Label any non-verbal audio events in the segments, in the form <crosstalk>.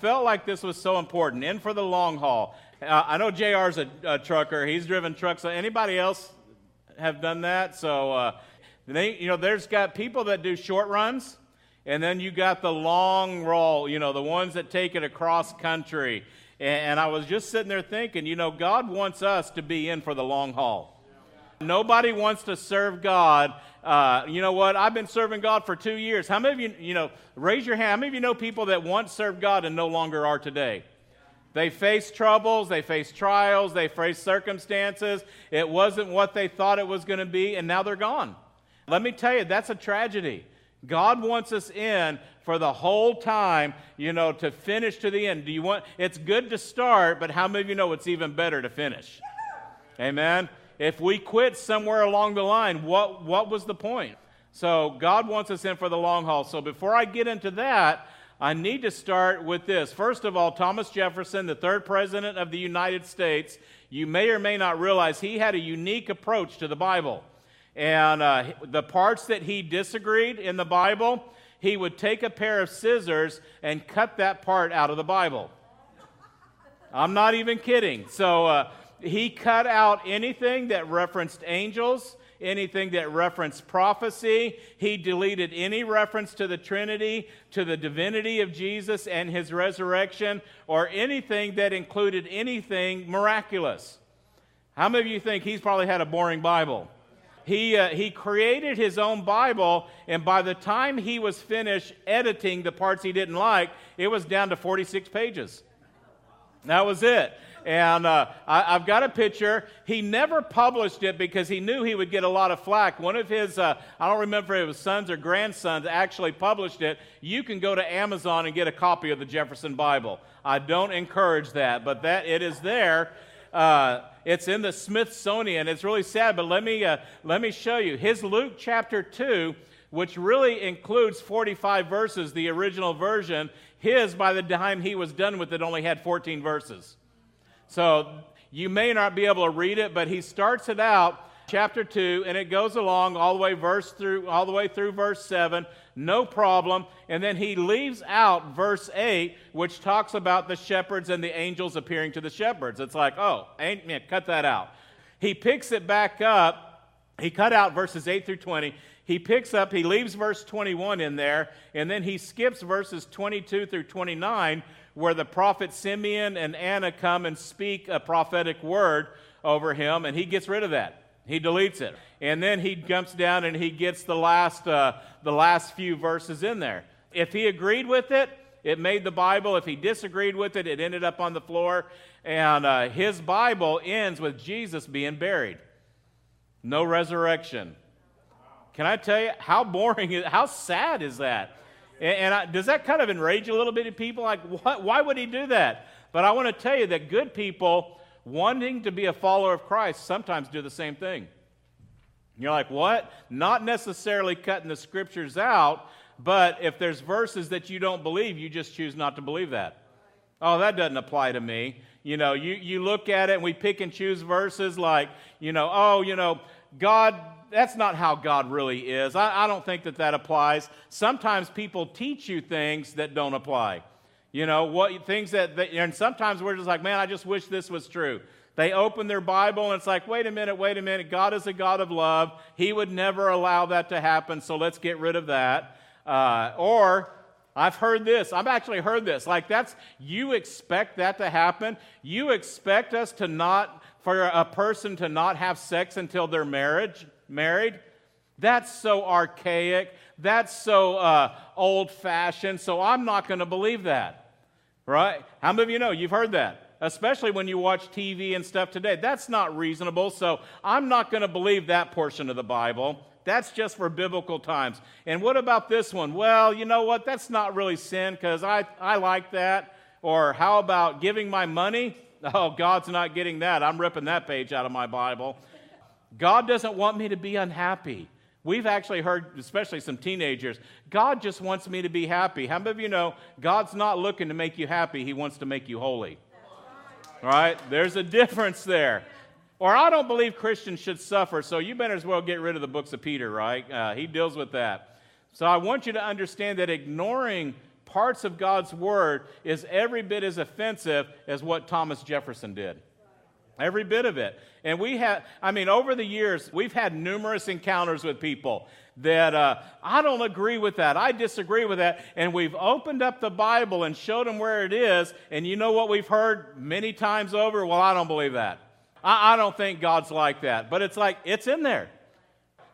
Felt like this was so important. In for the long haul. Uh, I know JR's a, a, trucker. He's driven trucks. Anybody else have done that? So, uh, they, you know, there's got people that do short runs, and then you got the long roll, you know, the ones that take it across country. And, and I was just sitting there thinking, you know, God wants us to be in for the long haul. Nobody wants to serve God. Uh, you know what? I've been serving God for two years. How many of you, you know, raise your hand. How many of you know people that once served God and no longer are today? They face troubles, they face trials, they face circumstances. It wasn't what they thought it was going to be, and now they're gone. Let me tell you, that's a tragedy. God wants us in for the whole time, you know, to finish to the end. Do you want it's good to start, but how many of you know it's even better to finish? Amen. If we quit somewhere along the line, what, what was the point? So God wants us in for the long haul. So before I get into that, I need to start with this. First of all, Thomas Jefferson, the third president of the United States, you may or may not realize he had a unique approach to the Bible. And uh, the parts that he disagreed in the Bible, he would take a pair of scissors and cut that part out of the Bible. I'm not even kidding. So, uh, he cut out anything that referenced angels, anything that referenced prophecy. He deleted any reference to the Trinity, to the divinity of Jesus and his resurrection, or anything that included anything miraculous. How many of you think he's probably had a boring Bible? He, uh, he created his own Bible, and by the time he was finished editing the parts he didn't like, it was down to 46 pages. That was it. And uh, I, have got a picture. He never published it because he knew he would get a lot of flack. One of his, uh, I don't remember if it was sons or grandsons, actually published it. You can go to Amazon and get a copy of the Jefferson Bible. I don't encourage that, but that it is there. Uh, it's in the Smithsonian. It's really sad, but let me, uh, let me show you. His Luke chapter 2 which really includes 45 verses, the original version. His, by the time he was done with it, only had 14 verses. So you may not be able to read it, but he starts it out chapter 2 and it goes along all the way verse through all the way through verse 7 no problem. And then he leaves out verse 8 which talks about the shepherds and the angels appearing to the shepherds. It's like oh ain't cut that out. He picks it back up. He cut out verses 8 through 20 he picks up he leaves verse 21 in there and then he skips verses 22 through 29 where the prophet Simeon and Anna come and speak a prophetic word over him, and he gets rid of that. He deletes it. And then he jumps down and he gets the last, uh, the last few verses in there. If he agreed with it, it made the Bible. If he disagreed with it, it ended up on the floor. And uh, his Bible ends with Jesus being buried. No resurrection. Can I tell you how boring, how sad is that? And, and I, does that kind of enrage a little bit of people? Like, what, why would he do that? But I want to tell you that good people wanting to be a follower of Christ sometimes do the same thing. You're like, what? Not necessarily cutting the scriptures out, but if there's verses that you don't believe, you just choose not to believe that. Oh, that doesn't apply to me. You know, you, you look at it and we pick and choose verses like, you know, oh, you know, God that's not how God really is. I, I don't think that that applies. Sometimes people teach you things that don't apply. You know, what things that, and sometimes we're just like, man, I just wish this was true. They open their Bible and it's like, wait a minute, wait a minute. God is a God of love. He would never allow that to happen, so let's get rid of that. Uh, or, I've heard this. I've actually heard this. Like, that's, you expect that to happen? You expect us to not, for a person to not have sex until their marriage? Married. That's so archaic. That's so uh, old fashioned. So I'm not going to believe that. Right? How many of you know? You've heard that. Especially when you watch TV and stuff today. That's not reasonable. So I'm not going to believe that portion of the Bible. That's just for biblical times. And what about this one? Well, you know what? That's not really sin because I, I like that. Or how about giving my money? <laughs> Oh, God's not getting that. I'm ripping that page out of my Bible. God doesn't want me to be unhappy. We've actually heard, especially some teenagers, God just wants me to be happy. How many of you know God's not looking to make you happy, He wants to make you holy? Right? There's a difference there. Or I don't believe Christians should suffer, so you better as well get rid of the books of Peter, right? Uh, he deals with that. So I want you to understand that ignoring parts of God's word is every bit as offensive as what Thomas Jefferson did. Every bit of it. And we have, I mean, over the years, we've had numerous encounters with people that uh, I don't agree with that. I disagree with that. And we've opened up the Bible and showed them where it is. And you know what we've heard many times over? Well, I don't believe that. I, I don't think God's like that. But it's like, it's in there.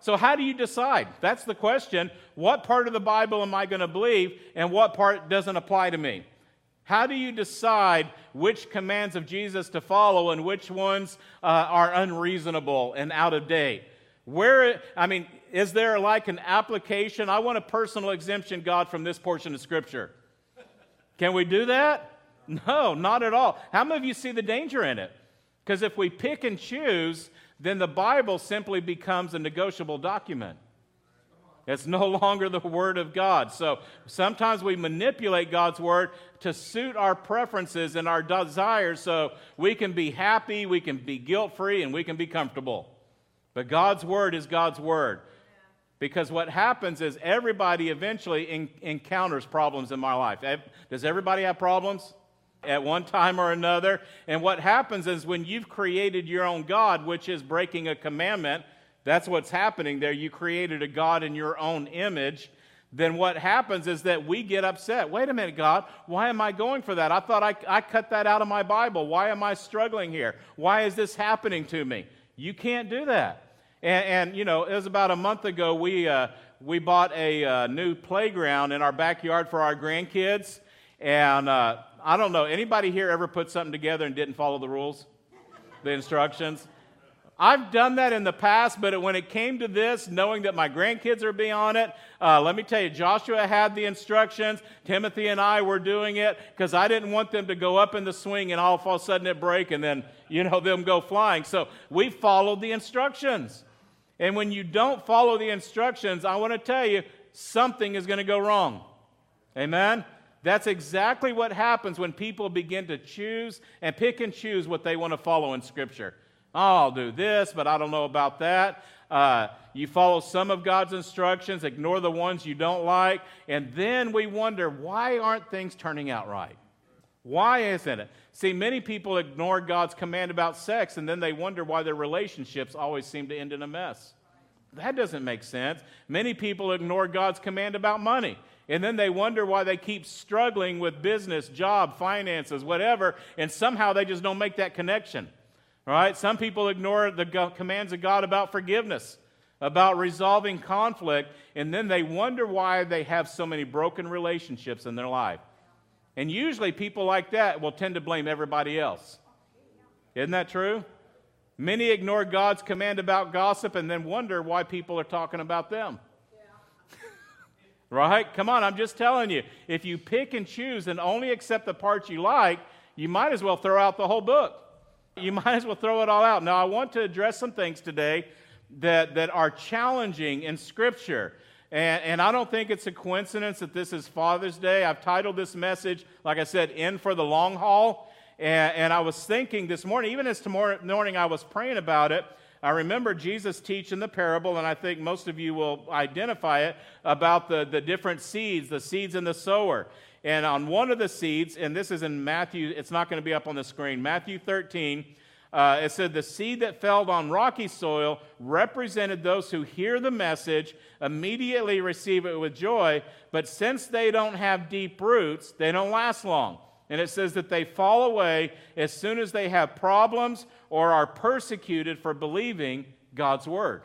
So, how do you decide? That's the question. What part of the Bible am I going to believe, and what part doesn't apply to me? How do you decide which commands of Jesus to follow and which ones uh, are unreasonable and out of date? Where, I mean, is there like an application? I want a personal exemption, God, from this portion of Scripture. Can we do that? No, not at all. How many of you see the danger in it? Because if we pick and choose, then the Bible simply becomes a negotiable document. It's no <laughs> longer the Word of God. So sometimes we manipulate God's Word to suit our preferences and our desires so we can be happy, we can be guilt free, and we can be comfortable. But God's Word is God's Word. Because what happens is everybody eventually in, encounters problems in my life. Does everybody have problems? at one time or another. And what happens is when you've created your own God, which is breaking a commandment, that's what's happening there. You created a God in your own image. Then what happens is that we get upset. Wait a minute, God, why am I going for that? I thought I, I cut that out of my Bible. Why am I struggling here? Why is this happening to me? You can't do that. And, and you know, it was about a month ago, we, uh, we bought a uh, new playground in our backyard for our grandkids. And uh, I don't know, anybody here ever put something together and didn't follow the rules, the instructions? I've done that in the past, but when it came to this, knowing that my grandkids are beyond it, uh, let me tell you, Joshua had the instructions. Timothy and I were doing it because I didn't want them to go up in the swing and all of a sudden it break and then, you know, them go flying. So we followed the instructions. And when you don't follow the instructions, I want to tell you, something is going to go wrong. Amen? That's exactly what happens when people begin to choose and pick and choose what they want to follow in Scripture. Oh, I'll do this, but I don't know about that. Uh, you follow some of God's instructions, ignore the ones you don't like, and then we wonder why aren't things turning out right? Why isn't it? See, many people ignore God's command about sex, and then they wonder why their relationships always seem to end in a mess. That doesn't make sense. Many people ignore God's command about money. And then they wonder why they keep struggling with business, job, finances, whatever, and somehow they just don't make that connection. Right? Some people ignore the commands of God about forgiveness, about resolving conflict, and then they wonder why they have so many broken relationships in their life. And usually people like that will tend to blame everybody else. Isn't that true? Many ignore God's command about gossip and then wonder why people are talking about them. <laughs> Right? Come on, I'm just telling you. If you pick and choose and only accept the parts you like, you might as well throw out the whole book. You might as well throw it all out. Now, I want to address some things today that, that are challenging in Scripture. And, and I don't think it's a coincidence that this is Father's Day. I've titled this message, like I said, In for the Long Haul. And, and I was thinking this morning, even as tomorrow morning I was praying about it, I remember Jesus teaching the parable, and I think most of you will identify it about the, the different seeds, the seeds in the sower. And on one of the seeds, and this is in Matthew, it's not going to be up on the screen, Matthew 13, uh, it said, The seed that fell on rocky soil represented those who hear the message, immediately receive it with joy, but since they don't have deep roots, they don't last long. And it says that they fall away as soon as they have problems or are persecuted for believing God's word.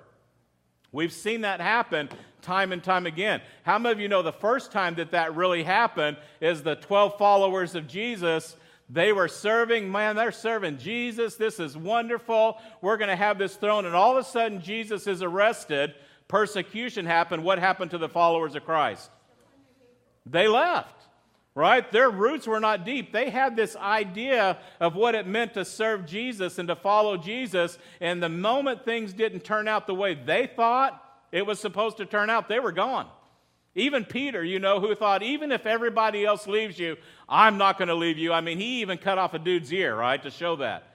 We've seen that happen time and time again. How many of you know the first time that that really happened is the 12 followers of Jesus? They were serving, man, they're serving Jesus. This is wonderful. We're going to have this throne. And all of a sudden, Jesus is arrested. Persecution happened. What happened to the followers of Christ? They left right? Their roots were not deep. They had this idea of what it meant to serve Jesus and to follow Jesus. And the moment things didn't turn out the way they thought it was supposed to turn out, they were gone. Even Peter, you know, who thought, even if everybody else leaves you, I'm not going to leave you. I mean, he even cut off a dude's ear, right, to show that.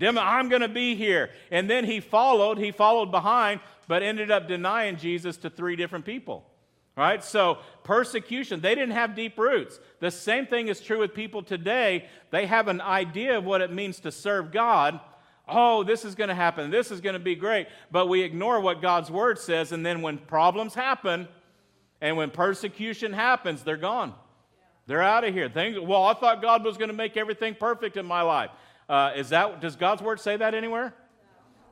I'm going to be here. And then he followed, he followed behind, but ended up denying Jesus to three different people. Right? So, persecution, they didn't have deep roots. The same thing is true with people today. They have an idea of what it means to serve God. Oh, this is going to happen. This is going to be great. But we ignore what God's word says. And then when problems happen and when persecution happens, they're gone. They're out of here. Things, well, I thought God was going to make everything perfect in my life. Uh, is that, does God's word say that anywhere?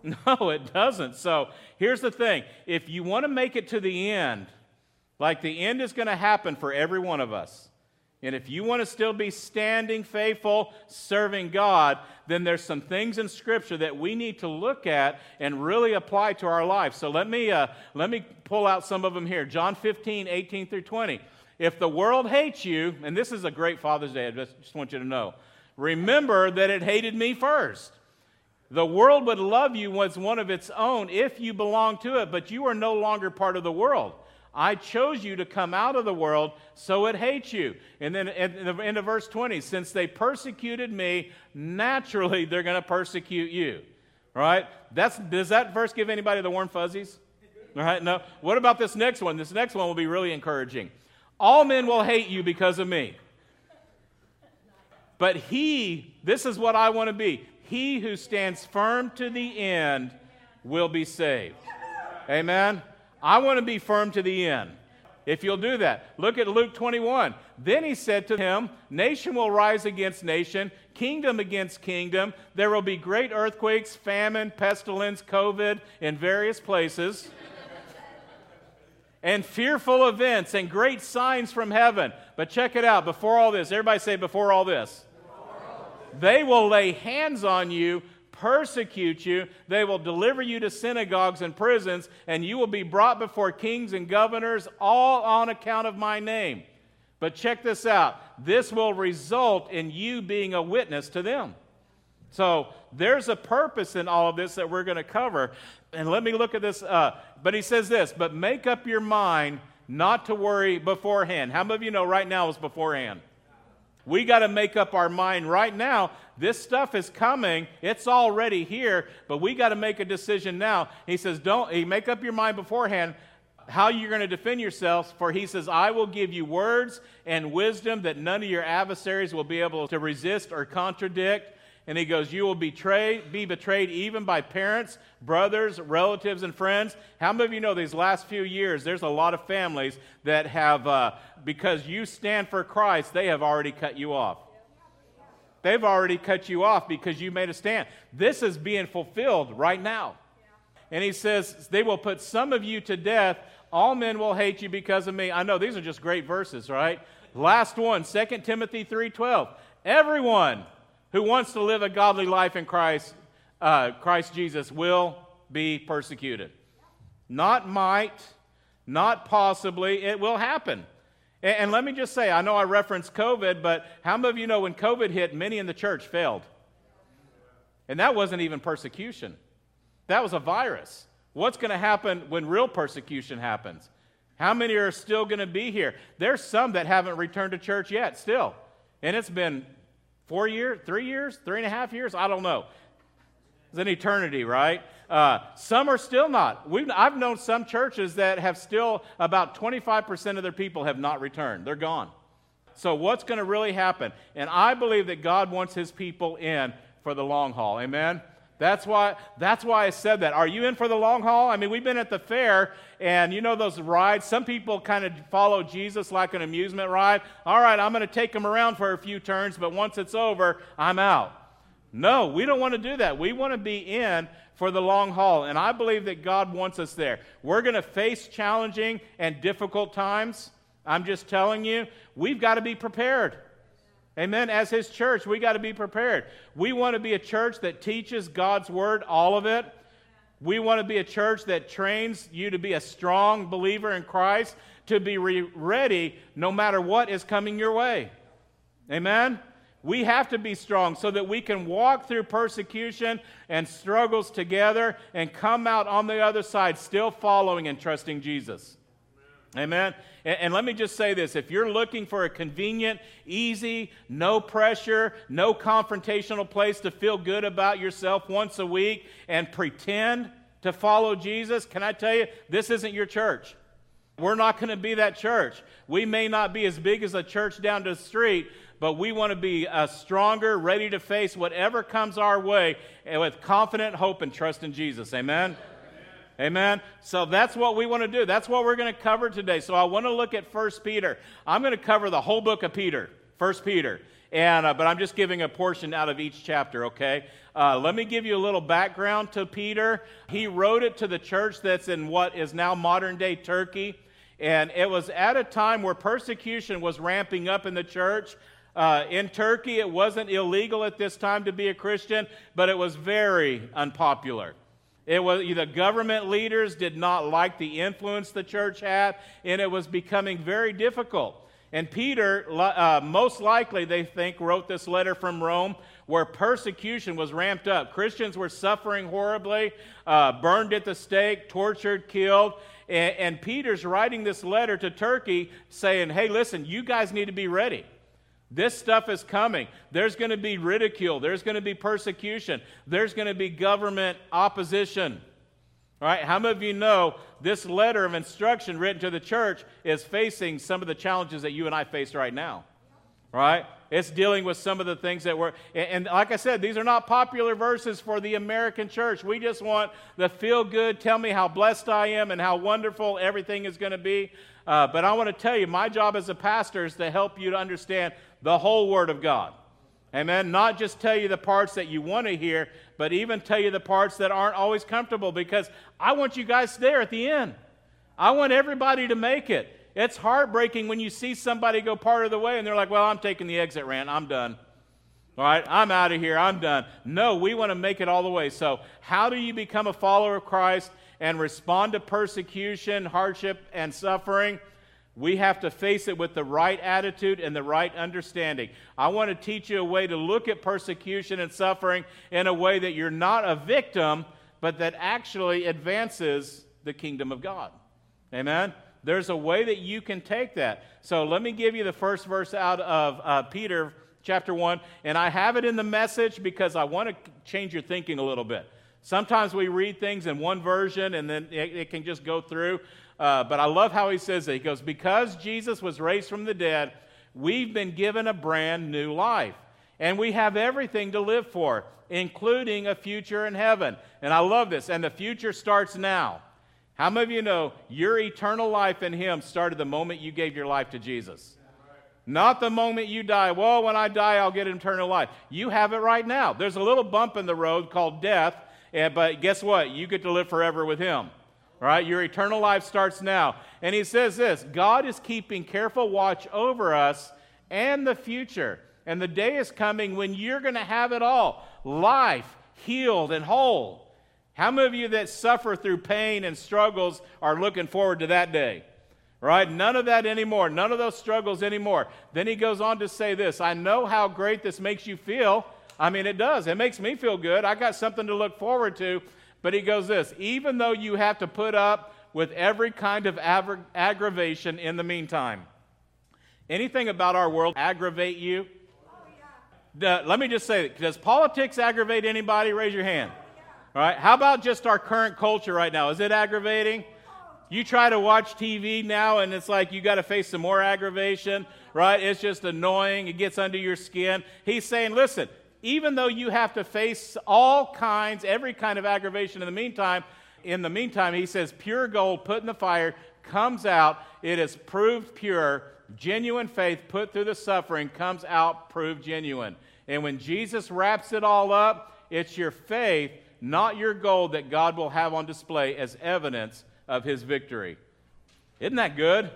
No. no, <laughs> it doesn't. So here's the thing if you want to make it to the end, like the end is going to happen for every one of us. And if you want to still be standing faithful, serving God, then there's some things in Scripture that we need to look at and really apply to our life. So let me, uh, let me pull out some of them here. John 15, 18 through 20. If the world hates you, and this is a great Father's Day, I just, just want you to know, remember that it hated me first. The world would love you as one of its own if you belong to it, but you are no longer part of the world. I chose you to come out of the world, so it hates you. And then at the end of verse 20, since they persecuted me, naturally <laughs> they're going to persecute you. Right? That's, does that verse give anybody the warm fuzzies? All right, no. What about this next one? This next one will be really encouraging. All men will hate you because of me. But he, this is what I want to be. He who stands firm to the end will be saved. Amen. I want to be firm to the end. If you'll do that, look at Luke 21. Then he said to him, Nation will rise against nation, kingdom against kingdom. There will be great earthquakes, famine, pestilence, COVID in various places, and fearful events and great signs from heaven. But check it out. Before all this, everybody say, Before all this. They will lay hands on you persecute you. They will deliver you to synagogues and prisons, and you will be brought before kings and governors, all on account of my name. But check this out this will result in you being a witness to them. So there's a purpose in all of this that we're going to cover. And let me look at this. Uh, but he says this, but make up your mind not to worry beforehand. How many of you know right now is beforehand? We got to make up our mind right now. This stuff is coming. It's already here, but we got to make a decision now. He says, don't he make up your mind beforehand how you're going to defend yourselves, for he says, I will give you words and wisdom that none of your adversaries will be able to resist or contradict. And he goes, You will betray, be betrayed even by parents, brothers, relatives, and friends. How many of you know these last few years, there's a lot of families that have, uh, because you stand for Christ, they have already cut you off. They've already cut you off because you made a stand. This is being fulfilled right now. And he says, They will put some of you to death. All men will hate you because of me. I know these are just great verses, right? Last one, 2 Timothy 3:12. Everyone who wants to live a godly life in Christ, uh, Christ Jesus, will be persecuted. Not might, not possibly, it will happen. And, and let me just say, I know I referenced COVID, but how many of you know when COVID hit, many in the church failed? And that wasn't even persecution, that was a virus. What's going to happen when real persecution happens? How many are still going to be here? There's some that haven't returned to church yet, still. And it's been Four years, three years, three and a half years? I don't know. It's an eternity, right? Uh, some are still not. We've, I've known some churches that have still, about 25% of their people have not returned. They're gone. So, what's going to really happen? And I believe that God wants his people in for the long haul. Amen? That's why, that's why I said that. Are you in for the long haul? I mean, we've been at the fair, and you know those rides? Some people kind of follow Jesus like an amusement ride. All right, I'm going to take them around for a few turns, but once it's over, I'm out. No, we don't want to do that. We want to be in for the long haul, and I believe that God wants us there. We're going to face challenging and difficult times. I'm just telling you, we've got to be prepared. Amen. As his church, we got to be prepared. We want to be a church that teaches God's word, all of it. We want to be a church that trains you to be a strong believer in Christ, to be re- ready no matter what is coming your way. Amen. We have to be strong so that we can walk through persecution and struggles together and come out on the other side still following and trusting Jesus. Amen. And, and, let me just say this if you're looking for a convenient, easy, no pressure, no confrontational place to feel good about yourself once a week and pretend to follow Jesus, can I tell you, this isn't your church. We're not going to be that church. We may not be as big as a church down the street, but we want to be uh, stronger, ready to face whatever comes our way and with confident hope and trust in Jesus. Amen? Amen. So that's what we want to do. That's what we're going to cover today. So I want to look at 1 Peter. I'm going to cover the whole book of Peter, 1 Peter. And, uh, but I'm just giving a portion out of each chapter, okay? Uh, let me give you a little background to Peter. He wrote it to the church that's in what is now modern day Turkey. And it was at a time where persecution was ramping up in the church. Uh, in Turkey, it wasn't illegal at this time to be a Christian, but it was very unpopular. It was the government leaders did not like the influence the church had, and it was becoming very difficult. And Peter, uh, most likely, they think, wrote this letter from Rome where persecution was ramped up. Christians were suffering horribly, uh, burned at the stake, tortured, killed. And, and Peter's writing this letter to Turkey saying, hey, listen, you guys need to be ready. This stuff is coming. There's going to be ridicule. There's going to be persecution. There's going to be government opposition. All right, how many of you know this letter of instruction written to the church is facing some of the challenges that you and I face right now? Right? It's dealing with some of the things that were, and like I said, these are not popular verses for the American church. We just want the feel good, tell me how blessed I am and how wonderful everything is going to be. Uh, but I want to tell you, my job as a pastor is to help you to understand the whole Word of God. Amen. Not just tell you the parts that you want to hear, but even tell you the parts that aren't always comfortable because I want you guys there at the end. I want everybody to make it. It's heartbreaking when you see somebody go part of the way and they're like, well, I'm taking the exit ramp. I'm done. All right, I'm out of here. I'm done. No, we want to make it all the way. So, how do you become a follower of Christ and respond to persecution, hardship, and suffering? We have to face it with the right attitude and the right understanding. I want to teach you a way to look at persecution and suffering in a way that you're not a victim, but that actually advances the kingdom of God. Amen? There's a way that you can take that. So let me give you the first verse out of uh, Peter chapter 1. And I have it in the message because I want to change your thinking a little bit. Sometimes we read things in one version and then it, it can just go through. Uh, but I love how he says it. He goes, Because Jesus was raised from the dead, we've been given a brand new life. And we have everything to live for, including a future in heaven. And I love this. And the future starts now. How many of you know your eternal life in Him started the moment you gave your life to Jesus? Not the moment you die. Well, when I die, I'll get eternal life. You have it right now. There's a little bump in the road called death, eh, but guess what? You get to live forever with Him. Right? Your eternal life starts now. And he says this God is keeping careful watch over us and the future. And the day is coming when you're going to have it all life, healed, and whole. How many of you that suffer through pain and struggles are looking forward to that day? Right? None of that anymore. None of those struggles anymore. Then he goes on to say this I know how great this makes you feel. I mean, it does. It makes me feel good. I got something to look forward to. But he goes this even though you have to put up with every kind of aggra- aggravation in the meantime. Anything about our world aggravate you? Oh, let me just say, does politics aggravate anybody? Raise your hand. Oh, All right. How about just our current culture right now? Is it aggravating? Oh. You try to watch TV now, and it's like you got to face some more aggravation, right? It's just annoying. It gets under your skin. He's saying, listen, even though you have to face all kinds, every kind of aggravation in the meantime, in the meantime, he says, pure gold put in the fire comes out. It is proved pure. Genuine faith put through the suffering comes out proved genuine. And when Jesus wraps it all up, it's your faith, not your gold, that God will have on display as evidence of his victory. Isn't that good?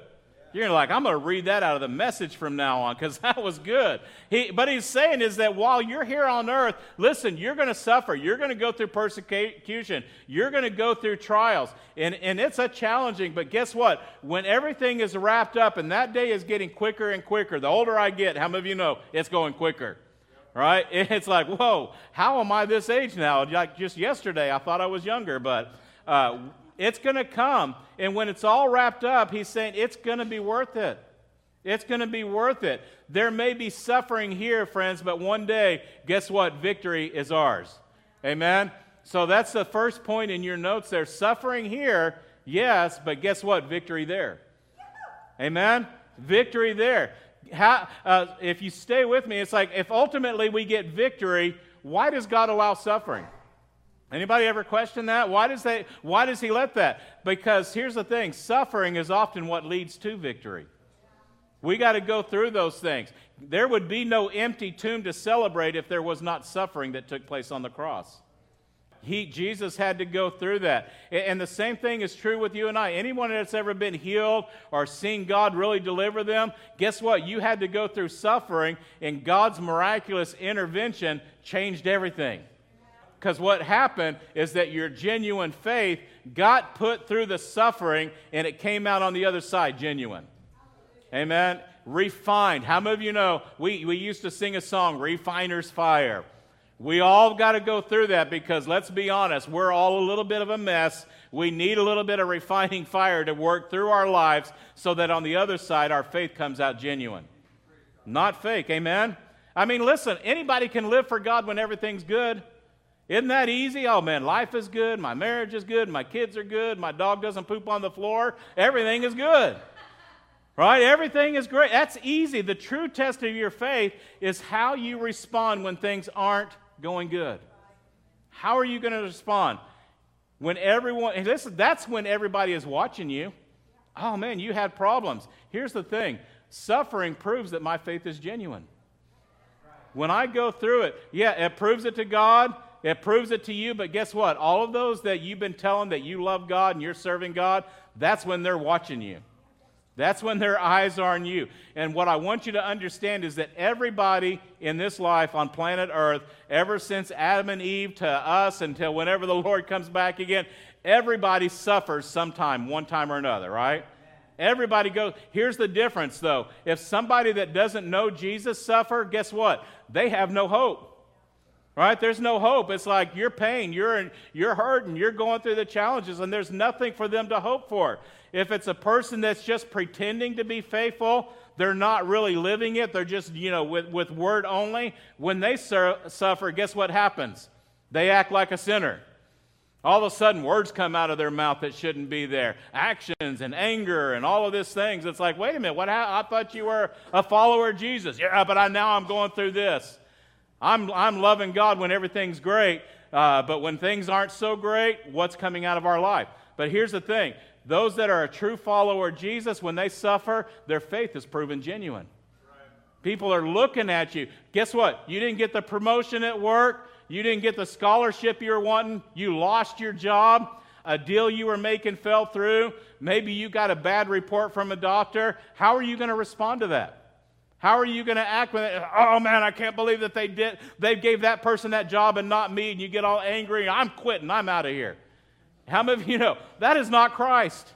You're like, I'm going to read that out of the message from now on because <laughs> that was good. He, but he's saying is that while you're here on earth, listen, you're going to suffer. You're going to go through persecution. You're going to go through trials. And, and it's a challenging, but guess what? When everything is wrapped up and that day is getting quicker and quicker, the older I get, how many of you know it's going quicker? Right? <laughs> It's like, whoa, how am I this age now? Like just yesterday, I thought I was younger, but uh, it's going to come. And when it's all wrapped up, he's saying it's going to be worth it. It's going to be worth it. There may be suffering here, friends, but one day, guess what? Victory is ours. Amen? So that's the first point in your notes there. Suffering here, yes, but guess what? Victory there. Amen? Victory there. How, uh, if you stay with me, it's like if ultimately we get victory, why does God allow suffering? Anybody ever question that? Why does, they, why does he let that? Because here's the thing suffering is often what leads to victory. We got to go through those things. There would be no empty tomb to celebrate if there was not suffering that took place on the cross. He, Jesus had to go through that. And the same thing is true with you and I. Anyone that's ever been healed or seen God really deliver them, guess what? You had to go through suffering, and God's miraculous intervention changed everything. Because what happened is that your genuine faith got put through the suffering and it came out on the other side genuine. Amen. Refined. How many of you know we, we used to sing a song, Refiner's Fire? We all got to go through that because let's be honest, we're all a little bit of a mess. We need a little bit of refining fire to work through our lives so that on the other side our faith comes out genuine. Not fake. Amen. I mean, listen, anybody can live for God when everything's good. Isn't that easy? Oh man, life is good, my marriage is good, my kids are good, my dog doesn't poop on the floor, everything is good. Right? Everything is great. That's easy. The true test of your faith is how you respond when things aren't going good. How are you going to respond? When everyone, listen, that's when everybody is watching you. Oh man, you had problems. Here's the thing suffering proves that my faith is genuine. When I go through it, yeah, it proves it to God, it proves it to you, but guess what? All of those that you've been telling that you love God and you're serving God, that's when they're watching you. That's when their eyes are on you. And what I want you to understand is that everybody in this life on planet Earth, ever since Adam and Eve to us until whenever the <laughs> Lord comes back again, everybody suffers sometime, one time or another, right? Everybody goes. Here's the difference, though. If somebody that doesn't know Jesus suffer, guess what? They have no hope right? There's no hope. It's like you're pain you're you're hurting you're going through the challenges and there's nothing for them to hope for. If it's a person that's just pretending to be faithful they're not really living it. They're just you know with, with word only. When they sur- suffer guess what happens? They act like a sinner. All of a sudden words come out of their mouth that shouldn't be there. Actions and anger and all of these things. It's like wait a minute what ha- i thought you were a follower of jesus. Yeah but I, now i'm going through this I'm, I'm loving God when everything's great, uh, but when things aren't so great, what's coming out of our life? But here's the thing those that are a true follower of Jesus, when they suffer, their faith is proven genuine. People are looking at you. Guess what? You didn't get the promotion at work. You didn't get the scholarship you were wanting. You lost your job. A deal you were making fell through. Maybe you got a bad report from a doctor. How are you going to respond to that? How are you going to act when, it, oh man, I can't believe that they did, they gave that person that job and not me, and you get all angry, I'm quitting, I'm out of here. How many of you know that is not Christ?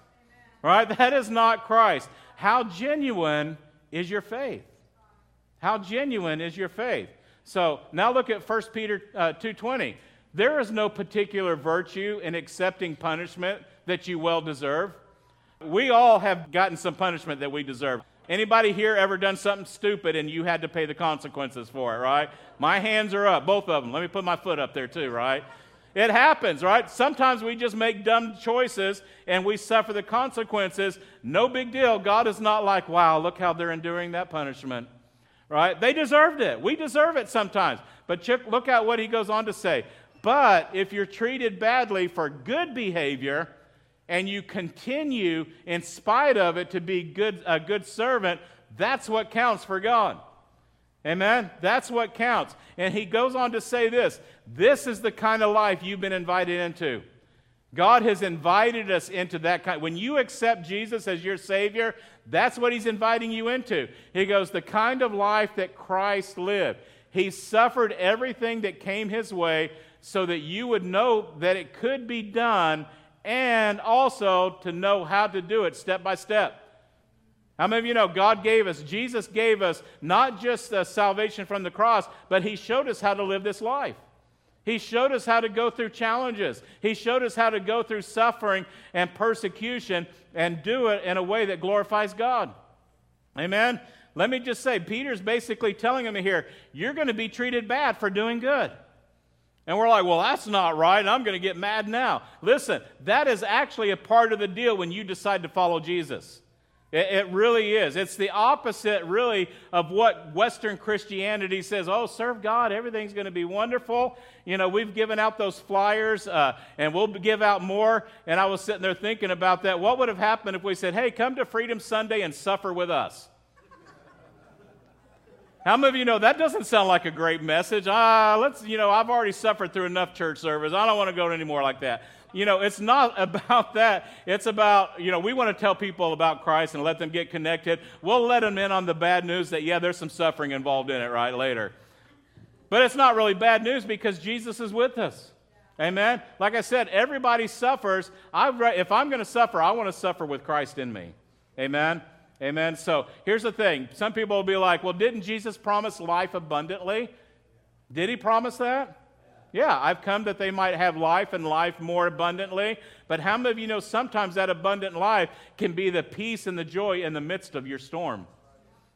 Right? <laughs> That is not Christ. How genuine is your faith? How genuine is your faith? So now look at 1 Peter uh, 2.20. There is no particular virtue in accepting punishment that you well deserve. We all have gotten some punishment that we deserve. Anybody here ever done something stupid and you had to pay the consequences for it, right? My hands are up, both of them. Let me put my foot up there too, right? It happens, right? Sometimes we just make dumb choices and we suffer the consequences. No big deal. God is not like, wow, look how they're enduring that punishment, right? They deserved it. We deserve it sometimes. But look at what he goes on to say. But if you're treated badly for good behavior, and you continue in spite of it to be good, a good servant, that's what counts for God. Amen? That's what counts. And he goes on to say this this is the kind of life you've been invited into. God has invited us into that kind. When you accept Jesus as your Savior, that's what He's inviting you into. He goes, the kind of life that Christ lived. He suffered everything that came His way so that you would know that it could be done and also to know how to do it step by step. How many of you know God gave us, Jesus gave us not just the salvation from the cross, but He showed us how to live this life. He showed us how to go through challenges. He showed us how to go through suffering and persecution and do it in a way that glorifies God. Amen? Let me just say, Peter's basically telling him here, you're going to be treated bad for doing good. And we're like, well, that's not right. I'm going to get mad now. Listen, that is actually a part of the deal when you decide to follow Jesus. It, it, really is. It's the opposite, really, of what Western Christianity says. Oh, serve God, everything's going to be wonderful. You know, we've given out those flyers, uh, and we'll give out more. And I was sitting there thinking about that. What would have happened if we said, hey, come to Freedom Sunday and suffer with us? How many of you know that doesn't sound like a great message? Ah, let's, you know, I've already suffered through enough church service. I don't want to go anymore like that you know, it's not <laughs> about that. It's about, you know, we want to tell people about Christ and let them get connected. We'll let them in on the bad news that, yeah, there's some suffering involved in it, right, later. But it's not really bad news because Jesus is with us. Amen. Like I said, everybody suffers. Re- if I'm going to suffer, I want to suffer with Christ in me. Amen. Amen. So here's the thing. Some people will be like, well, didn't Jesus promise life abundantly? Did he promise that? Yeah, I've come that they might have life and life more abundantly. But how many of you know sometimes that abundant life can be the peace and the joy in the midst of your storm?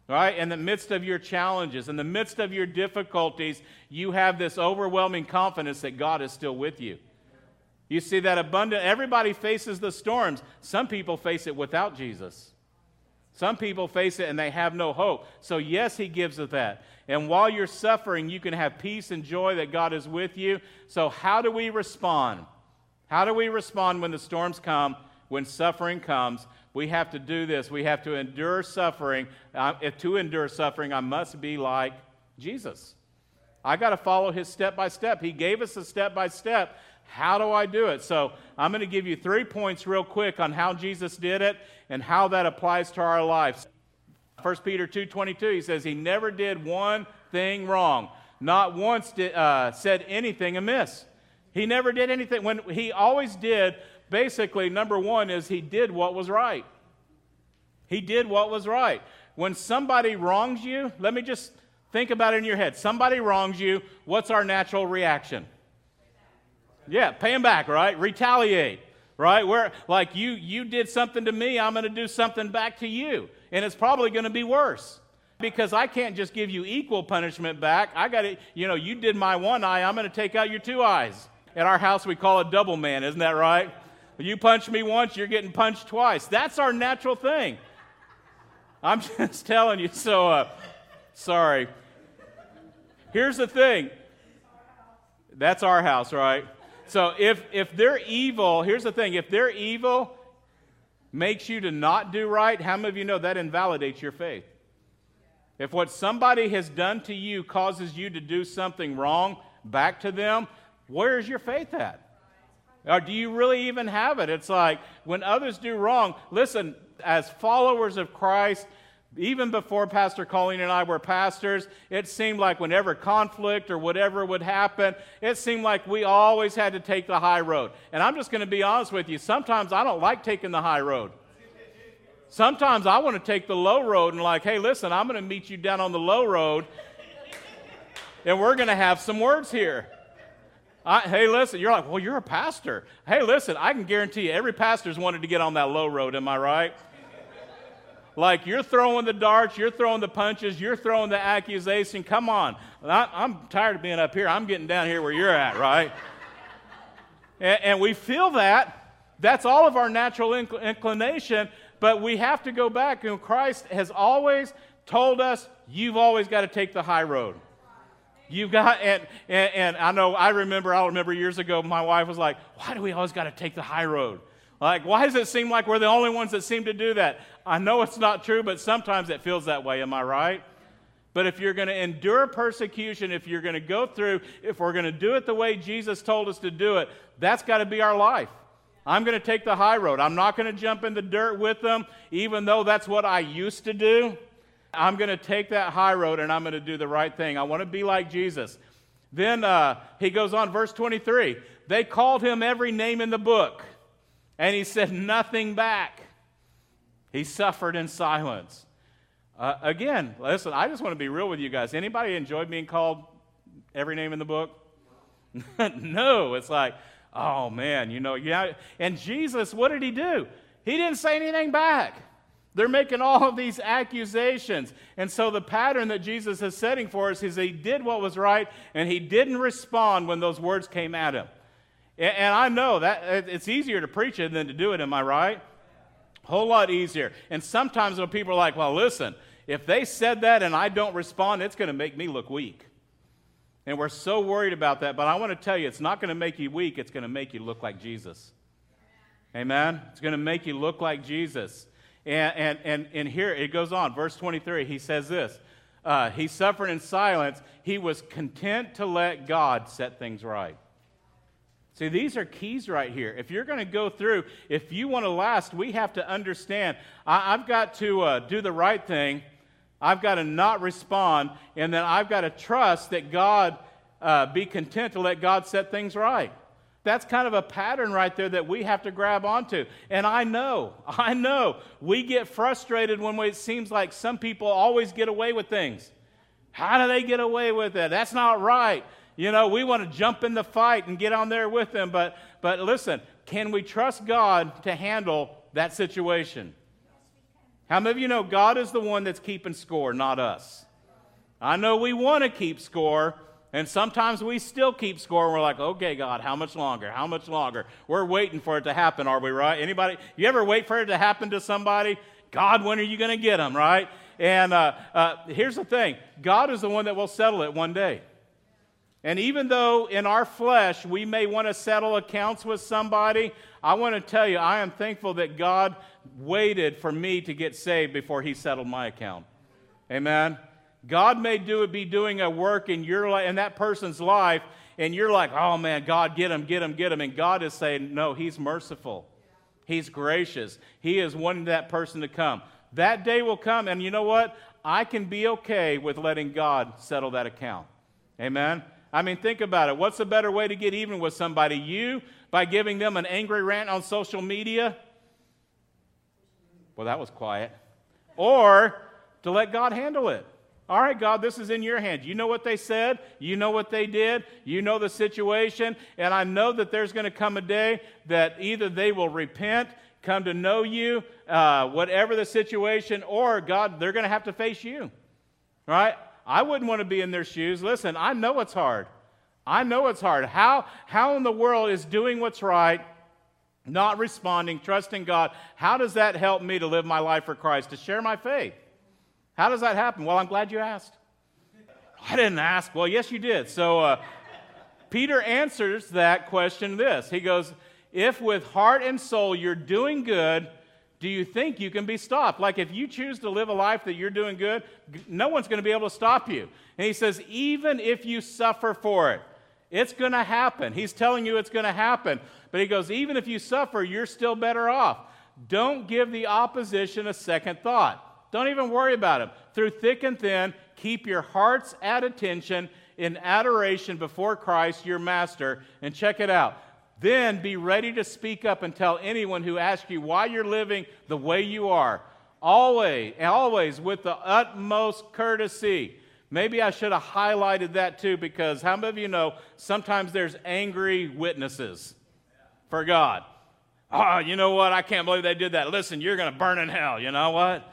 Right? In the midst of your challenges, in the midst of your difficulties, you have this overwhelming confidence that God is still with you. You see that abundant, everybody faces the storms. Some people face it without Jesus. Some people face it and they have no hope. So, yes, He gives us that. And while you're suffering, you can have peace and joy that God is with you. So, how do we respond? How do we respond when the storms come, when suffering comes? We have to do this. We have to endure suffering. Uh, to endure suffering, I must be like Jesus. I got to follow his step by step. He gave us a step by step. How do I do it? So, I'm going to give you three points real quick on how Jesus did it and how that applies to our lives. 1 Peter 2.22, he says, he never did one thing wrong. Not once did, uh, said anything amiss. He never did anything. When he always did, basically, number one is he did what was right. He did what was right. When somebody wrongs you, let me just think about it in your head. Somebody wrongs you, what's our natural reaction? Yeah, pay him back, right? Retaliate, right? Where like you you did something to me, I'm going to do something back to you and it's probably going to be worse because I can't just give you equal punishment back. I got to, you know, you did my one eye, I'm going to take out your two eyes. At our house, we call it double man, isn't that right? You punch me once, you're getting punched twice. That's our natural thing. I'm <laughs> just telling you. So, uh, sorry. Here's the thing. That's our house, right? So if if they're evil, here's the thing. If they're evil, makes you to not do right, how many of you know that invalidates your faith? If what somebody has done to you causes you to do something wrong back to them, where's your faith at? Or do you really even have it? It's like when others do wrong, listen, as followers of Christ, even before Pastor Colleen and I were pastors, it seemed like whenever conflict or whatever would happen, it seemed like we always had to take the high road. And I'm just going to be honest with you. Sometimes I don't like taking the high road. Sometimes I want to take the low road and, like, hey, listen, I'm going to meet you down on the low road and we're going to have some words here. I, hey, listen, you're like, well, you're a pastor. Hey, listen, I can guarantee you every pastor's wanted to get on that low road, am I right? Like you're throwing the darts, you're throwing the punches, you're throwing the accusation. Come on. I, am tired of being up here. I'm getting down here where you're at, right? <laughs> and, and, we feel that. That's all of our natural inc- inclination, but we have to go back. And Christ has always told us, you've always got to take the high road. You've got, and, and, and I know, I remember, I remember years ago, my wife was like, why do we always got to take the high road? Like, why does it seem like we're the only ones that seem to do that? I know it's not true, but sometimes it feels that way. Am I right? But if you're going to endure persecution, if you're going to go through, if we're going to do it the way Jesus told us to do it, that's got to be our life. I'm going to take the high road. I'm not going to jump in the dirt with them, even though that's what I used to do. I'm going to take that high road and I'm going to do the right thing. I want to be like Jesus. Then uh, he goes on, verse 23. They called him every name in the book and he said nothing back. He suffered in silence. Uh, again, listen, I just want to be real with you guys. Anybody enjoyed being called every name in the book? <laughs> no, it's like, oh man, you know, yeah. And Jesus, what did he do? He didn't say anything back. They're making all of these accusations. And so the pattern that Jesus is setting for us is he did what was right and he didn't respond when those words came at him. And I know that it's easier to preach it than to do it, am I right? A Whole lot easier. And sometimes when people are like, well, listen, if they said that and I don't respond, it's going to make me look weak. And we're so worried about that. But I want to tell you, it's not going to make you weak, it's going to make you look like Jesus. Amen? It's going to make you look like Jesus. And, and, and, and here it goes on, verse 23, he says this uh, He suffered in silence, he was content to let God set things right. See, these are keys right here. If you're going to go through, if you want to last, we have to understand I, have got to uh, do the right thing, I've got to not respond, and then I've got to trust that God, uh, be content to let God set things right. That's kind of a pattern right there that we have to grab onto. And I know, <laughs> I know, we get frustrated when we, it seems like some people always get away with things. How do they get away with it? That's not right. You know, we want to jump in the fight and get on there with them. But, but listen, can we trust God to handle that situation? How many of you know God is the one that's keeping score, not us? I know we want to keep score, and sometimes we still keep score and we're like, okay, God, how much longer? How much longer? We're waiting for it to happen, are we right? Anybody? You ever wait for it to happen to somebody? God, when are you going to get them, right? And uh, uh, here's the thing God is the one that will settle it one day. And even though in our flesh we may want to settle accounts with somebody, I want to tell you, I am thankful that God waited for me to get saved before He settled my account. Amen. God may do be doing a work in your life, in that person's life, and you're like, oh man, God, get him, get him, get him. And God is saying, no, He's merciful. He's gracious. He is wanting that person to come. That day will come, and you know what? I can be okay with letting God settle that account. Amen? I mean, think about it. What's a better way to get even with somebody? You, by giving them an angry rant on social media? Well, that was quiet. Or to let God handle it. All right, God, this is in your hands. You know what they said. You know what they did. You know the situation. And I know that there's going to come a day that either they will repent, come to know you, uh, whatever the situation, or God, they're going to have to face you. Right? I wouldn't want to be in their shoes. Listen, I know it's hard. I know it's hard. How, how in the world is doing what's right, not responding, trusting God, how does that help me to live my life for Christ, to share my faith? How does that happen? Well, I'm glad you asked. I didn't ask. Well, yes, you did. So uh, Peter answers that question this He goes, If with heart and soul you're doing good, do you think you can be stopped? Like if you choose to live a life that you're doing good, no one's going to be able to stop you. And he says, even if you suffer for it, it's going to happen. He's telling you it's going to happen. But he goes, even if you suffer, you're still better off. Don't give the opposition a second thought. Don't even worry about them. Through thick and thin, keep your hearts at attention in adoration before Christ, your master, and check it out. Then be ready to speak up and tell anyone who asks you why you're living the way you are. Always, always with the utmost courtesy. Maybe I should have highlighted that too, because how many of you know sometimes there's angry witnesses for God? Oh, you know what? I can't believe they did that. Listen, you're going to burn in hell. You know what?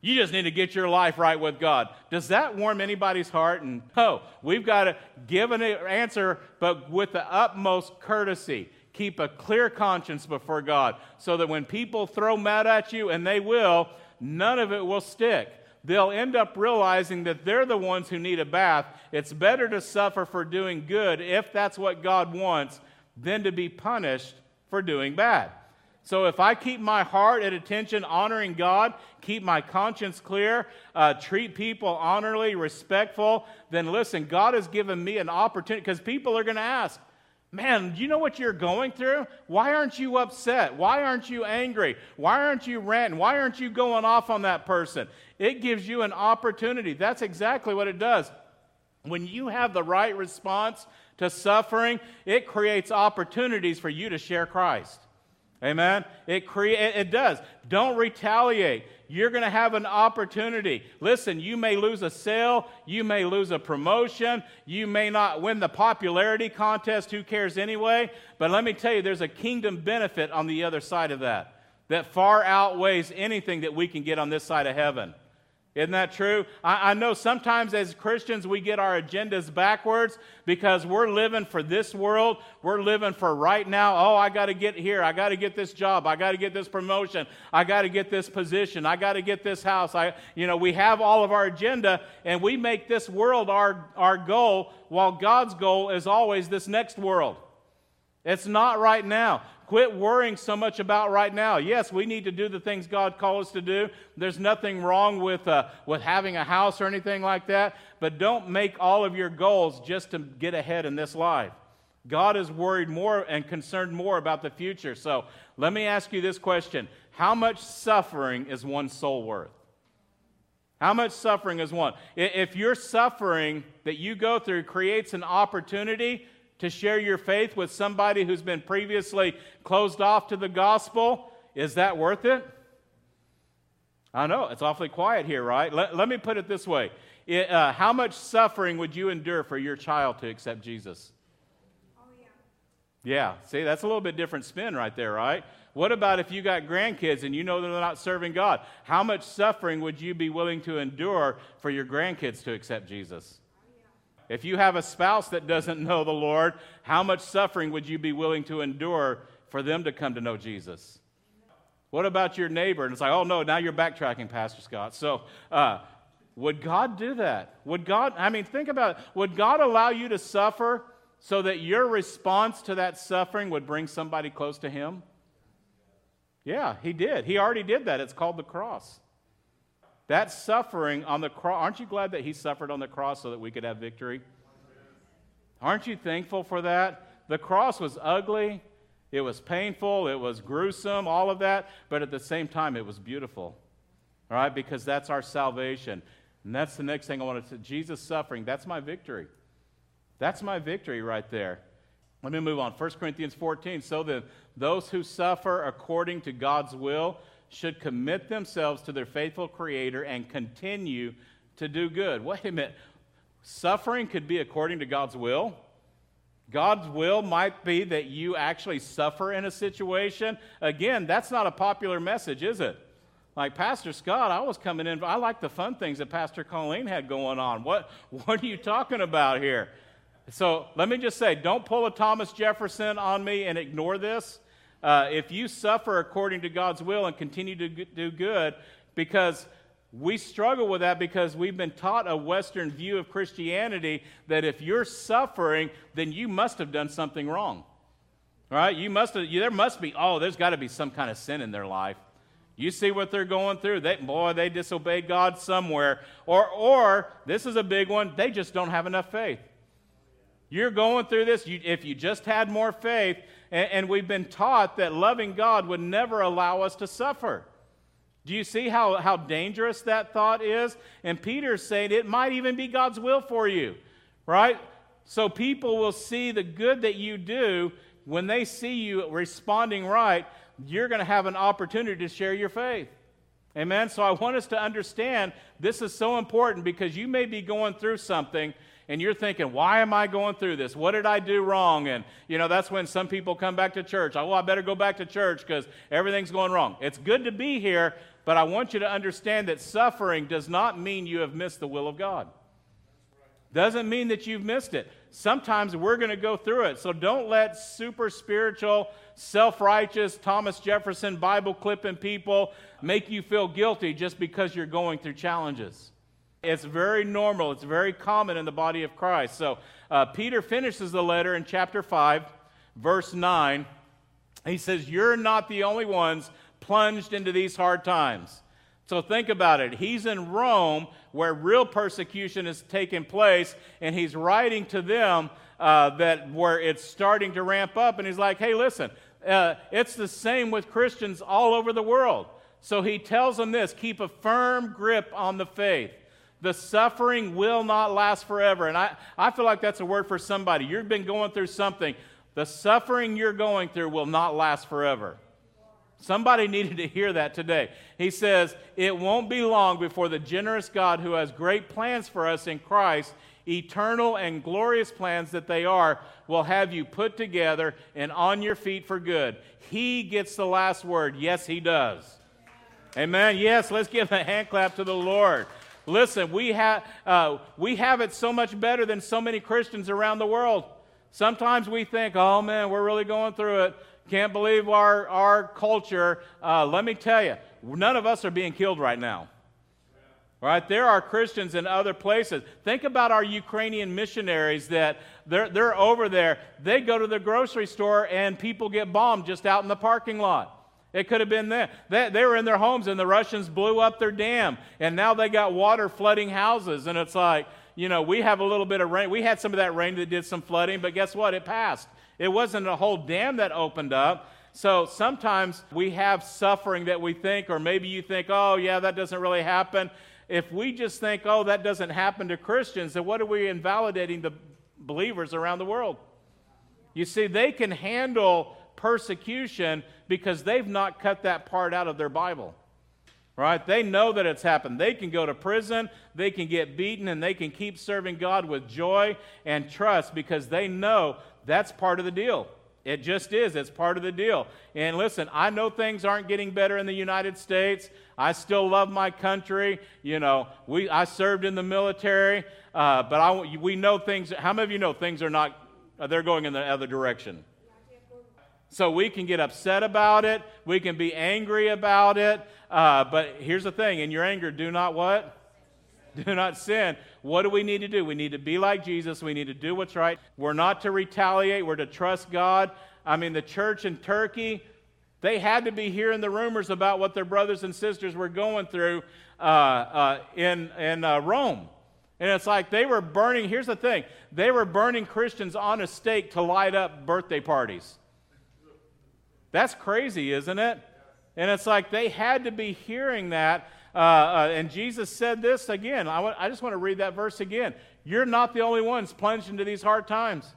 You just need to get your life right with God. Does that warm anybody's heart? And oh, we've got to give an answer, but with the utmost courtesy. Keep a clear conscience before God so that when people throw mud at you, and they will, none of it will stick. They'll end up realizing that they're the ones who need a bath. It's better to suffer for doing good, if that's what God wants, than to be punished for doing bad. So if I keep my heart at attention, honoring God, keep my conscience clear, uh, treat people honorably, respectful, then listen, God has given me an opportunity because people are going to ask, Man, do you know what you're going through? Why aren't you upset? Why aren't you angry? Why aren't you ranting? Why aren't you going off on that person? It gives you an opportunity. That's exactly what it does. When you have the right response to suffering, it creates opportunities for you to share Christ. Amen. It create it does. Don't retaliate. You're going to have an opportunity. Listen, you may lose a sale, you may lose a promotion, you may not win the popularity contest, who cares anyway? But let me tell you there's a kingdom benefit on the other side of that that far outweighs anything that we can get on this side of heaven. Isn't that true? I, I, know sometimes as Christians we get our agendas backwards because we're living for this world. We're living for right now. Oh, I got to get here. I got to get this job. I got to get this promotion. I got to get this position. I got to get this house. I, you know, we have all of our agenda and we make this world our, our goal while God's goal is always this next world. It's not right now. Quit worrying so much about right now. Yes, we need to do the things God calls us to do. There's nothing wrong with, uh, with having a house or anything like that, but don't make all of your goals just to get ahead in this life. God is worried more and concerned more about the future. So let me ask you this question How much suffering is one soul worth? How much suffering is one? If your suffering that you go through creates an opportunity to share your faith with somebody who's been previously closed off to the gospel, is that worth it? I know, it's awfully quiet here, right? Let, let me put it this way it, uh, How much suffering would you endure for your child to accept Jesus? Oh, yeah. Yeah, see, that's a little bit different spin right there, right? What about if you got grandkids and you know they're not serving God? How much suffering would you be willing to endure for your grandkids to accept Jesus? If you have a spouse that doesn't know the Lord, how much suffering would you be willing to endure for them to come to know Jesus? What about your neighbor? And it's like, oh no, now you're backtracking, Pastor Scott. So, uh, would God do that? Would God, I mean, think about it. Would God allow you to suffer so that your response to that suffering would bring somebody close to Him? Yeah, He did. He already did that. It's called the cross. That suffering on the cross, aren't you glad that he suffered on the cross so that we could have victory? Aren't you thankful for that? The cross was ugly, it was painful, it was gruesome, all of that, but at the same time, it was beautiful. All right, because that's our salvation. And that's the next thing I want to say. Jesus suffering, that's my victory. That's my victory right there. Let me move on. 1 Corinthians 14. So then, those who suffer according to God's will should commit themselves to their faithful Creator and continue to do good. Wait a minute. Suffering could be according to God's will. God's will might be that you actually suffer in a situation. Again, that's not a popular message, is it? Like Pastor Scott, I was coming in, I like the fun things that Pastor Colleen had going on. What, what are you talking about here? So let me just say, don't pull a Thomas Jefferson on me and ignore this. Uh, if you suffer according to God's will and continue to do good, because we struggle with that because we've been taught a Western view of Christianity that if you're suffering, then you must have done something wrong. Right? You must have, there must be, oh, there's got to be some kind of sin in their life. You see what they're going through. They, boy, they disobeyed God somewhere. Or, or, this is a big one, they just don't have enough faith. You're going through this. You, if you just had more faith, and, and we've been taught that loving God would never allow us to suffer. Do you see how, how dangerous that thought is? And Peter's saying it might even be God's will for you, right? So people will see the good that you do. When they see you responding right, you're going to have an opportunity to share your faith. Amen? So I want us to understand this is so important because you may be going through something and you're thinking, why am I going through this? What did I do wrong? And, you know, that's when some people come back to church. Oh, I better go back to church because everything's going wrong. It's good to be here, but I want you to understand that suffering does not mean you have missed the will of God. Doesn't mean that you've missed it. Sometimes we're going to go through it. So don't let super spiritual, self righteous, Thomas Jefferson Bible clipping people make you feel guilty just because you're going through challenges. It's very normal, it's very common in the body of Christ. So, uh, Peter finishes the letter in chapter 5, verse 9. He says, You're not the only ones plunged into these hard times. So, think about it. He's in Rome where real persecution is taking place, and he's writing to them uh, that where it's starting to ramp up. And he's like, Hey, listen, uh, it's the same with Christians all over the world. So, he tells them this keep a firm grip on the faith. The suffering will not last forever. And I, I feel like that's a word for somebody. You've been going through something. The suffering you're going through will not last forever. Somebody needed to hear that today. He says, It won't be long before the generous God who has great plans for us in Christ, eternal and glorious plans that they are, will have you put together and on your feet for good. He gets the last word. Yes, He does. Amen. Yes, let's give a hand clap to the Lord. Listen, we, ha- uh, we have it so much better than so many Christians around the world. Sometimes we think, oh man, we're really going through it. Can't believe our, our culture. Uh, let me tell you, none of us are being killed right now. Right? There are Christians in other places. Think about our Ukrainian missionaries that they're, they're over there. They go to the grocery store and people get bombed just out in the parking lot. It could have been there. They, they were in their homes and the Russians blew up their dam. And now they got water flooding houses. And it's like, you know, we have a little bit of rain. We had some of that rain that did some flooding, but guess what? It passed. It wasn't a whole dam that opened up. So sometimes we have suffering that we think, or maybe you think, oh, yeah, that doesn't really happen. If we just think, oh, that doesn't happen to Christians, then what are we invalidating the believers around the world? You see, they can handle persecution because they've not cut that part out of their Bible. Right? They know that it's happened. They can go to prison, they can get beaten, and they can keep serving God with joy and trust because they know that's part of the deal. It just is. It's part of the deal. And listen, I know things aren't getting better in the United States. I still love my country. You know, we, I served in the military, uh, but I, we know things. How many of you know things are not, they're going in the other direction? So we can get upset about it. We can be angry about it. Uh, but here's the thing in your anger, do not what? Do not sin. What do we need to do? We need to be like Jesus. We need to do what's right. We're not to retaliate. We're to trust God. I mean, the church in Turkey, they had to be hearing the rumors about what their brothers and sisters were going through uh, uh, in, in uh, Rome. And it's like they were burning, here's the thing they were burning Christians on a stake to light up birthday parties. That's crazy, isn't it? And it's like they had to be hearing that uh, uh, and Jesus said this again. I, just want to read that verse again. You're not the only ones plunged into these hard times.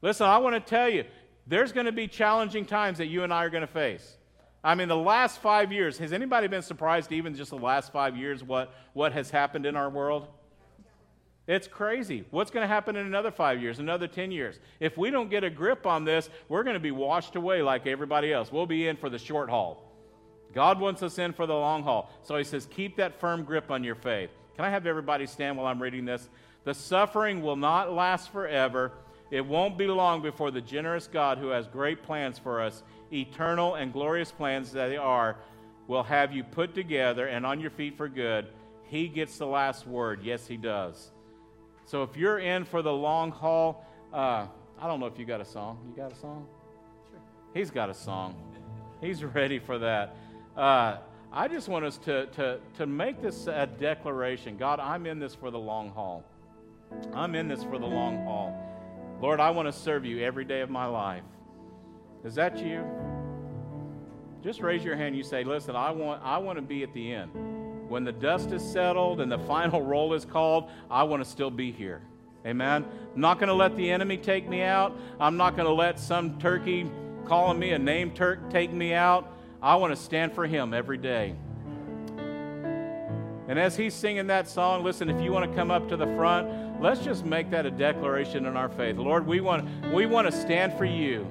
Listen, I want to tell you, there's going to be challenging times that you and I are going to face. I mean, the last five years, has anybody been surprised, even just the last five years, what, what has happened in our world? It's crazy. What's going to happen in another five years, another 10 years? If we don't get a grip on this, we're going to be washed away like everybody else. We'll be in for the short haul. God wants us in for the long haul. So he says, keep that firm grip on your faith. Can I have everybody stand while I'm reading this? The suffering will not last forever. It won't be long before the generous God who has great plans for us, eternal and glorious plans that they are, will have you put together and on your feet for good. He gets the last word. Yes, he does. So if you're in for the long haul, uh, I don't know if you got a song. You got a song? Sure. He's got a song. He's ready for that. Uh, I just want us to, to, to make this a declaration God, I'm in this for the long haul. I'm in this for the long haul. Lord, I want to serve you every day of my life. Is that you? Just raise your hand. You say, Listen, I want, I want to be at the end. When the dust is settled and the final roll is called, I want to still be here. Amen. I'm not going to let the enemy take me out. I'm not going to let some turkey calling me a name Turk take me out. I want to stand for him every day. And as he's singing that song, listen, if you want to come up to the front, let's just make that a declaration in our faith. Lord, we want, we want to stand for you.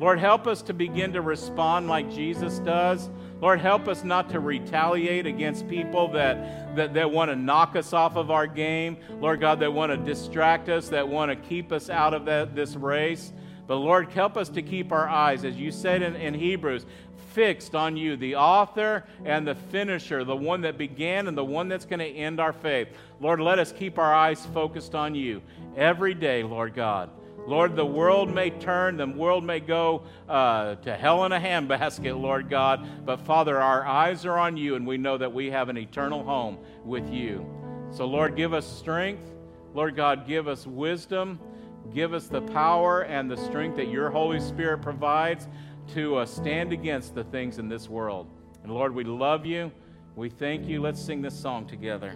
Lord, help us to begin to respond like Jesus does. Lord, help us not to retaliate against people that, that, that want to knock us off of our game. Lord God, that want to distract us, that want to keep us out of that, this race. But Lord, help us to keep our eyes, as you said in, in Hebrews, fixed on you, the author and the finisher, the one that began and the one that's going to end our faith. Lord, let us keep our eyes focused on you every day, Lord God. Lord, the world may turn, the world may go uh, to hell in a handbasket, Lord God, but Father, our eyes are on you, and we know that we have an eternal home with you. So, Lord, give us strength. Lord God, give us wisdom. Give us the power and the strength that your Holy Spirit provides to uh, stand against the things in this world. And Lord, we love you. We thank you. Let's sing this song together.